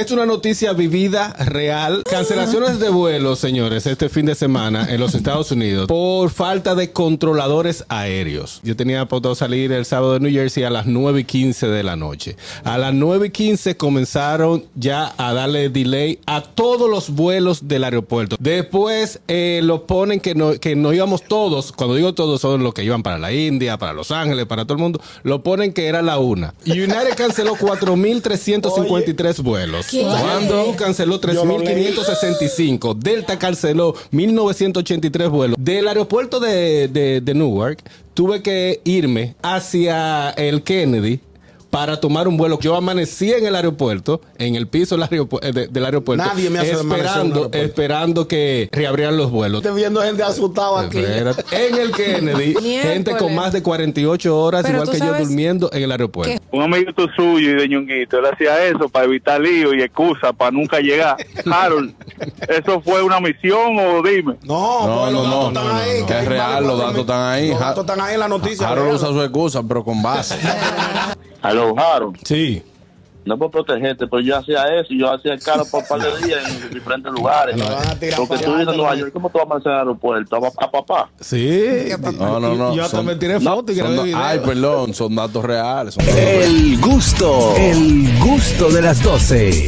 es una noticia vivida, real. Cancelaciones de vuelos, señores, este fin de semana en los Estados Unidos por falta de controladores aéreos. Yo tenía pautado salir el sábado de New Jersey a las 9 y 15 de la noche. A las 9 y 15 comenzaron ya a darle delay a todos los vuelos del aeropuerto. Después eh, lo ponen que no, que no íbamos todos, cuando digo todos son los que iban para la India, para Los Ángeles, para todo el mundo, lo ponen que era la una. United canceló 4.353 vuelos. ¿Qué? Cuando canceló 3.565. Delta canceló 1.983 vuelos. Del aeropuerto de, de, de Newark, tuve que irme hacia el Kennedy para tomar un vuelo. Yo amanecí en el aeropuerto, en el piso del aeropu- eh, de- del aeropuerto, Nadie me hace esperando, aeropuerto. esperando que reabrieran los vuelos. Estoy viendo gente asustada aquí. Espérate. En el Kennedy, gente con más de 48 horas, Pero igual que yo, durmiendo en el aeropuerto. Un amiguito suyo y de Ñonguito, él hacía eso para evitar lío y excusa para nunca llegar. Harold, ¿eso fue una misión o dime? No, No, pues no, los no, datos no, están no, ahí. no. que Es real, los datos están ahí. Los datos están ahí en la noticia. Harold usa su excusa, pero con base. Aló, Harold. Sí. No por protegerte, pero yo hacía eso y yo hacía el carro por un par de días en diferentes lugares. Me van a tirar Porque tú vives allá, en Nueva. York, ¿cómo tú vas a amanecer el aeropuerto? ¿A, a papá? Sí. No, no, no. Yo hasta me tiré foto y grabé video. Ay, perdón, son datos reales. son datos reales. El gusto, el gusto de las 12.